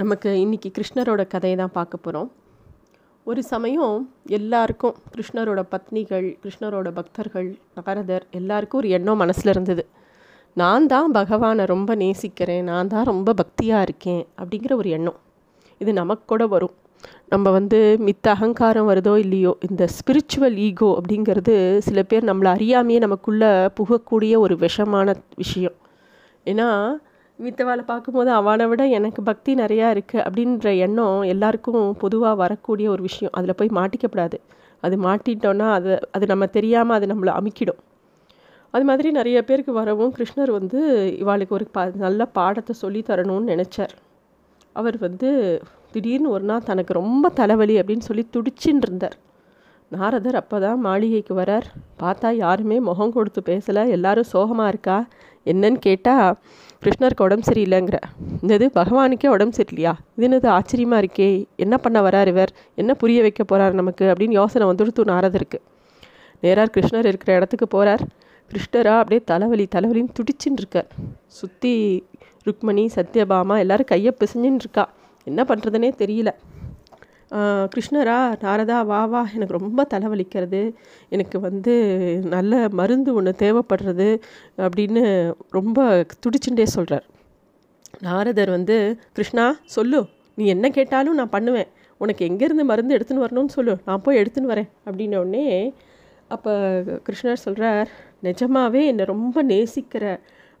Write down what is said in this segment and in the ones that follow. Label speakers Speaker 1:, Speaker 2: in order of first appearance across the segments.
Speaker 1: நமக்கு இன்றைக்கி கிருஷ்ணரோட கதையை தான் பார்க்க போகிறோம் ஒரு சமயம் எல்லாருக்கும் கிருஷ்ணரோட பத்னிகள் கிருஷ்ணரோட பக்தர்கள் நாரதர் எல்லாருக்கும் ஒரு எண்ணம் மனசில் இருந்தது. நான் தான் பகவானை ரொம்ப நேசிக்கிறேன் நான் தான் ரொம்ப பக்தியாக இருக்கேன் அப்படிங்கிற ஒரு எண்ணம். இது நமக்கு கூட வரும். நம்ம வந்து மித்த அகங்காரம் வருதோ இல்லையோ இந்த ஸ்பிரிச்சுவல் ஈகோ அப்படிங்கிறது சில பேர் நம்மளை அறியாமையே நமக்குள்ளே புகக்கூடிய ஒரு விஷமான விஷயம். ஏன்னா மித்தவாளை பார்க்கும்போது அவனை விட எனக்கு பக்தி நிறையா இருக்குது அப்படின்ற எண்ணம் எல்லாருக்கும் பொதுவாக வரக்கூடிய ஒரு விஷயம். அதில் போய் மாட்டிக்கப்படாது அது மாட்டிட்டோன்னா அது அது நம்ம தெரியாமல் அது நம்மளை அமுக்கிடும். அது மாதிரி நிறைய பேருக்கு வரவும் கிருஷ்ணர் வந்து இவாளுக்கு ஒரு பா நல்ல பாடத்தை சொல்லி தரணும்னு நினச்சார். அவர் வந்து திடீர்னு ஒரு நாள் தனக்கு ரொம்ப தலைவலி அப்படின்னு சொல்லி துடிச்சின்னு இருந்தார். நாரதர் அப்போ தான் மாளிகைக்கு வரார். பார்த்தா யாருமே முகம் கொடுத்து பேசலை. எல்லாரும் சோகமாக இருக்கா? என்னன்னு கேட்டால் கிருஷ்ணருக்கு உடம்பு சரியில்லைங்கிற. இது பகவானுக்கே உடம்பு சரியில்லையா? இது என்னது ஆச்சரியமாக இருக்கே. என்ன பண்ண வரார் இவர்? என்ன புரிய வைக்க போகிறார் நமக்கு? அப்படின்னு யோசனை வந்துடுத்து நாரதருக்கு. நேரார் கிருஷ்ணர் இருக்கிற இடத்துக்கு போகிறார் கிருஷ்ணரா அப்படியே தலைவலி தலைவலின்னு துடிச்சுன்னு இருக்கார். சுற்றி ருக்மணி சத்யபாமா எல்லோரும் கையை பிசைஞ்சின்னு இருக்கா. என்ன பண்ணுறதுனே தெரியல. கிருஷ்ணரா நாரதா வா வா எனக்கு ரொம்ப தலைவலிக்கிறது. எனக்கு வந்து நல்ல மருந்து ஒன்று தேவைப்படுறது அப்படின்னு ரொம்ப துடிச்சுட்டே சொல்கிறார் நாரதர் வந்து கிருஷ்ணா சொல்லு. நீ என்ன கேட்டாலும் நான் பண்ணுவேன். உனக்கு எங்கேருந்து மருந்து எடுத்துன்னு வரணும்னு சொல்லு. நான் போய் எடுத்துன்னு வரேன் அப்படின்னோடனே அப்போ கிருஷ்ணர் சொல்கிறார் நிஜமாவே என்னை ரொம்ப நேசிக்கிற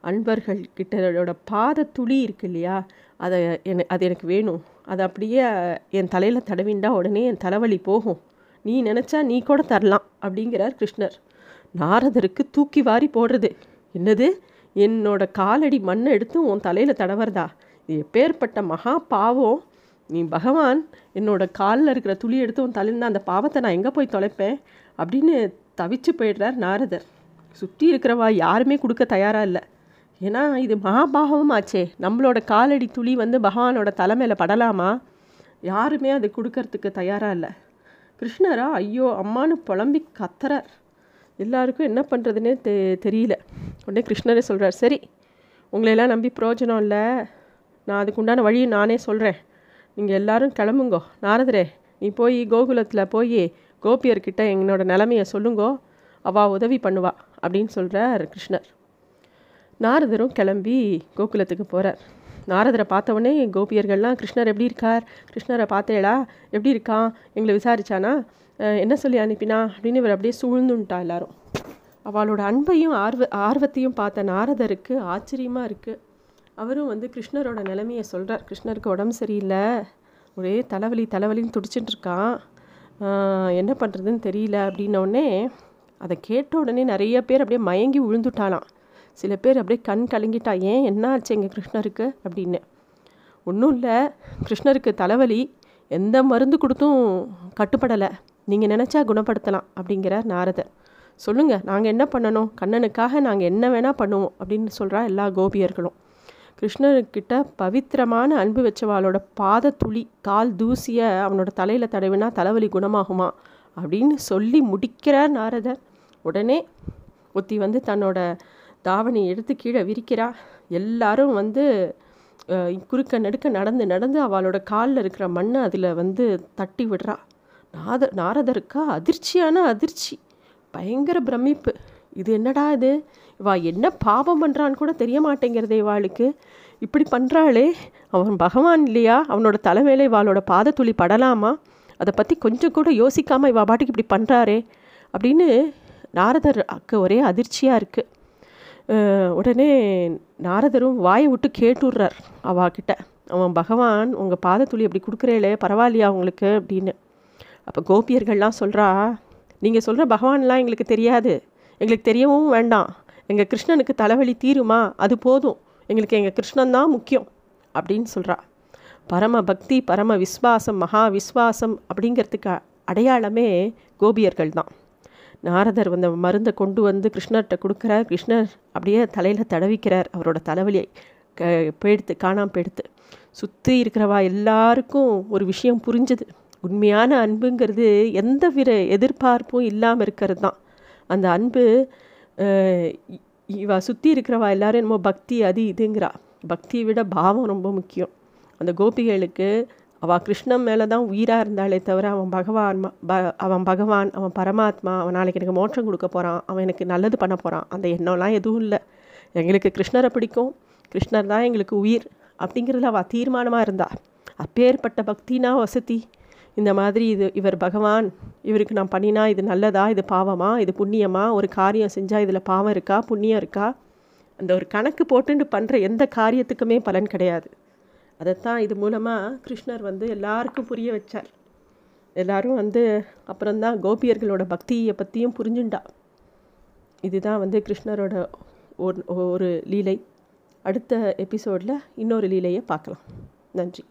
Speaker 1: அன்பர்கள் கிட்டோட பாத துளி இருக்கு இல்லையா? அதை என அது எனக்கு வேணும். அது அப்படியே என் தலையில் தடவிண்டா உடனே என் தலைவலி போகும். நீ நினச்சா நீ கூட தரலாம் அப்படிங்கிறார் கிருஷ்ணர். நாரதருக்கு தூக்கி வாரி போடுறது. என்னது? என்னோட காலடி மண்ணை எடுத்து உன் தலையில் தடவுறதா இது எப்பேற்பட்ட மகா பாவம். நீ பகவான் என்னோட காலில் இருக்கிற துளி எடுத்து உன் தலையில் அந்த பாவத்தை நான் எங்கே போய் தொலைப்பேன்? அப்படின்னு தவிச்சு போயிடுறார் நாரதர். சுற்றி இருக்கிறவா யாருமே கொடுக்க தயாராக இல்லை. ஏன்னா இது மகாபாகமும் ஆச்சே நம்மளோட காலடி துளி வந்து பகவானோட தலைமையில் படலாமா? யாருமே அது கொடுக்கறதுக்கு தயாராக இல்லை. கிருஷ்ணரா ஐயோ அம்மானு புலம்பி கத்துறார். எல்லாருக்கும் என்ன பண்ணுறதுனே தெ தெரியல. உடனே கிருஷ்ணரே சொல்கிறார் சரி உங்களையெல்லாம் நம்பி பிரயோஜனம் இல்லை. நான் அதுக்கு உண்டான வழியை நானே சொல்கிறேன் நீங்கள் எல்லோரும் கிளம்புங்கோ. நாரதரே நீ போய் கோகுலத்தில் போய் கோபியர்கிட்ட என்னோட நிலமையை சொல்லுங்கோ. அவள் உதவி பண்ணுவா. அப்படின்னு சொல்கிறார் கிருஷ்ணர். நாரதரும் கிளம்பி கோகுலத்துக்கு போகிறார் நாரதரை பார்த்தவொடனே கோபியர்கள்லாம் கிருஷ்ணர் எப்படி இருக்கார்? கிருஷ்ணரை பார்த்தேடா எப்படி இருக்கான்? எங்களை விசாரிச்சானா? என்ன சொல்லி அனுப்பினா? அப்படின்னு இவர் அப்படியே சூழ்ந்துன்ட்டா எல்லாரும். அவளோட அன்பையும் ஆர்வ ஆர்வத்தையும் பார்த்த நாரதருக்கு ஆச்சரியமாக இருக்குது அவரும் வந்து கிருஷ்ணரோட நிலைமையை சொல்கிறார் கிருஷ்ணருக்கு உடம்பு சரியில்லை. ஒரே தலைவலி தலைவலின்னு துடிச்சிட்டு இருக்கான். என்ன பண்ணுறதுன்னு தெரியல. அப்படின்னோடனே அதை கேட்ட உடனே நிறைய பேர் அப்படியே மயங்கி விழுந்துட்டாலாம் சில பேர் அப்படியே கண் கலங்கிட்டா ஏன் என்ன ஆச்சு எங்கள் கிருஷ்ணருக்கு? அப்படின்னு. ஒன்றும் இல்லை. கிருஷ்ணருக்கு தலைவலி எந்த மருந்து கொடுத்தும் கட்டுப்படலை. நீங்கள் நினச்சா குணப்படுத்தலாம் அப்படிங்கிறார் நாரதர். சொல்லுங்கள் நாங்கள் என்ன பண்ணணும்? கண்ணனுக்காக நாங்கள் என்ன வேணால் பண்ணுவோம் அப்படின்னு சொல்கிறா எல்லா கோபியர்களும். கிருஷ்ணர்கிட்ட பவித்திரமான அன்பு வச்சவாளோட பாத துளி கால் தூசியை அவனோட தலையில் தடவினா தலைவலி குணமாகுமா? அப்படின்னு சொல்லி முடிக்கிறார் நாரதர். உடனே ஒத்தி வந்து தன்னோட தாவணி எடுத்து கீழே விரிக்கிறா. எல்லாரும் வந்து குறுக்க நடுக்க நடந்து நடந்து அவளோட காலில் இருக்கிற மண்ணை அதில் வந்து தட்டி விடுறா. நாத நாரதருக்கா அதிர்ச்சியான அதிர்ச்சி. பயங்கர பிரமிப்பு. இது என்னடா இது? இவா என்ன பாவம் பண்ணுறான்னு கூட தெரிய மாட்டேங்கிறதே இவாளுக்கு இப்படி பண்ணுறாளே அவன் பகவான் இல்லையா? அவனோட தலைமையில் இவாளோட பாதத்துளி படலாமா? அதை பற்றி கொஞ்சம் கூட யோசிக்காமல் இவா பாட்டுக்கு இப்படி பண்ணுறாரே அப்படின்னு நாரதருக்கு ஒரே அதிர்ச்சியாக இருக்குது உடனே நாரதரும் வாயை விட்டு கேட்டுடுறார். அவாக்கிட்ட அவன் பகவான் உங்கள் பாதத்துளி அப்படி கொடுக்குறேளே பரவாயில்லையா உங்களுக்கு? அப்படின்னு. அப்போ கோபியர்கள்லாம் சொல்கிறா நீங்கள் சொல்கிற பகவான்லாம் எங்களுக்கு தெரியாது. எங்களுக்கு தெரியவும் வேண்டாம். எங்கள் கிருஷ்ணனுக்கு தலைவலி தீருமா? அது போதும். எங்களுக்கு எங்கள் கிருஷ்ணன் தான் முக்கியம். அப்படின்னு சொல்கிறா பரம பக்தி பரம விஸ்வாசம் மகா விஸ்வாசம் அப்படிங்கிறதுக்கு அடையாளமே கோபியர்கள் தான். நாரதர் வந்த மருந்தை கொண்டு வந்து கிருஷ்ணர்கிட்ட கொடுக்குறார். கிருஷ்ணர் அப்படியே தலையில் தடவிக்கிறார் அவரோட தலைவலியை. க போயிடுத்து காணாமல் போயிடுத்து சுற்றி இருக்கிறவா எல்லாருக்கும் ஒரு விஷயம் புரிஞ்சுது. உண்மையான அன்புங்கிறது எந்த வித எதிர்பார்ப்பும் இல்லாமல் இருக்கிறது தான். அந்த அன்பு இவ சுற்றி இருக்கிறவா எல்லாரும் என்னமோ பக்தி அது இதுங்கிறா. பக்தியை விட பாவம் ரொம்ப முக்கியம். அந்த கோபிகளுக்கு அவள் கிருஷ்ணன் மேலே தான் உயிராக இருந்தாலே தவிர அவன் பகவான் ப அவன் பகவான் அவன் பரமாத்மா அவன் நாளைக்கு எனக்கு மோட்சம் கொடுக்க போகிறான் அவன் எனக்கு நல்லது பண்ண போகிறான் அந்த எண்ணம்லாம் எதுவும் இல்லை. எங்களுக்கு கிருஷ்ணரை பிடிக்கும் கிருஷ்ணர் தான் எங்களுக்கு உயிர் அப்படிங்கிறதுல அவள் தீர்மானமாக இருந்தா. அப்பேற்பட்ட பக்தினா வசதி. இந்த மாதிரி இது இவர் பகவான் இவருக்கு நான் பண்ணினா இது நல்லதா இது பாவமா இது புண்ணியமா ஒரு காரியம் செஞ்சால் இதில் பாவம் இருக்கா புண்ணியம் இருக்கா? அந்த ஒரு கணக்கு போட்டுன்னு பண்ணுற எந்த காரியத்துக்குமே பலன் கிடையாது. அதைத்தான் இது மூலமாக கிருஷ்ணர் வந்து எல்லாருக்கும் புரிய வச்சார். எல்லாரும் வந்து அப்புறம்தான் கோபியர்களோட பக்தியை பற்றியும் புரிஞ்சுண்டா. இதுதான் வந்து கிருஷ்ணரோட ஒரு ஒரு லீலை. அடுத்த எபிசோடில் இன்னொரு லீலையை பார்க்கலாம். நன்றி.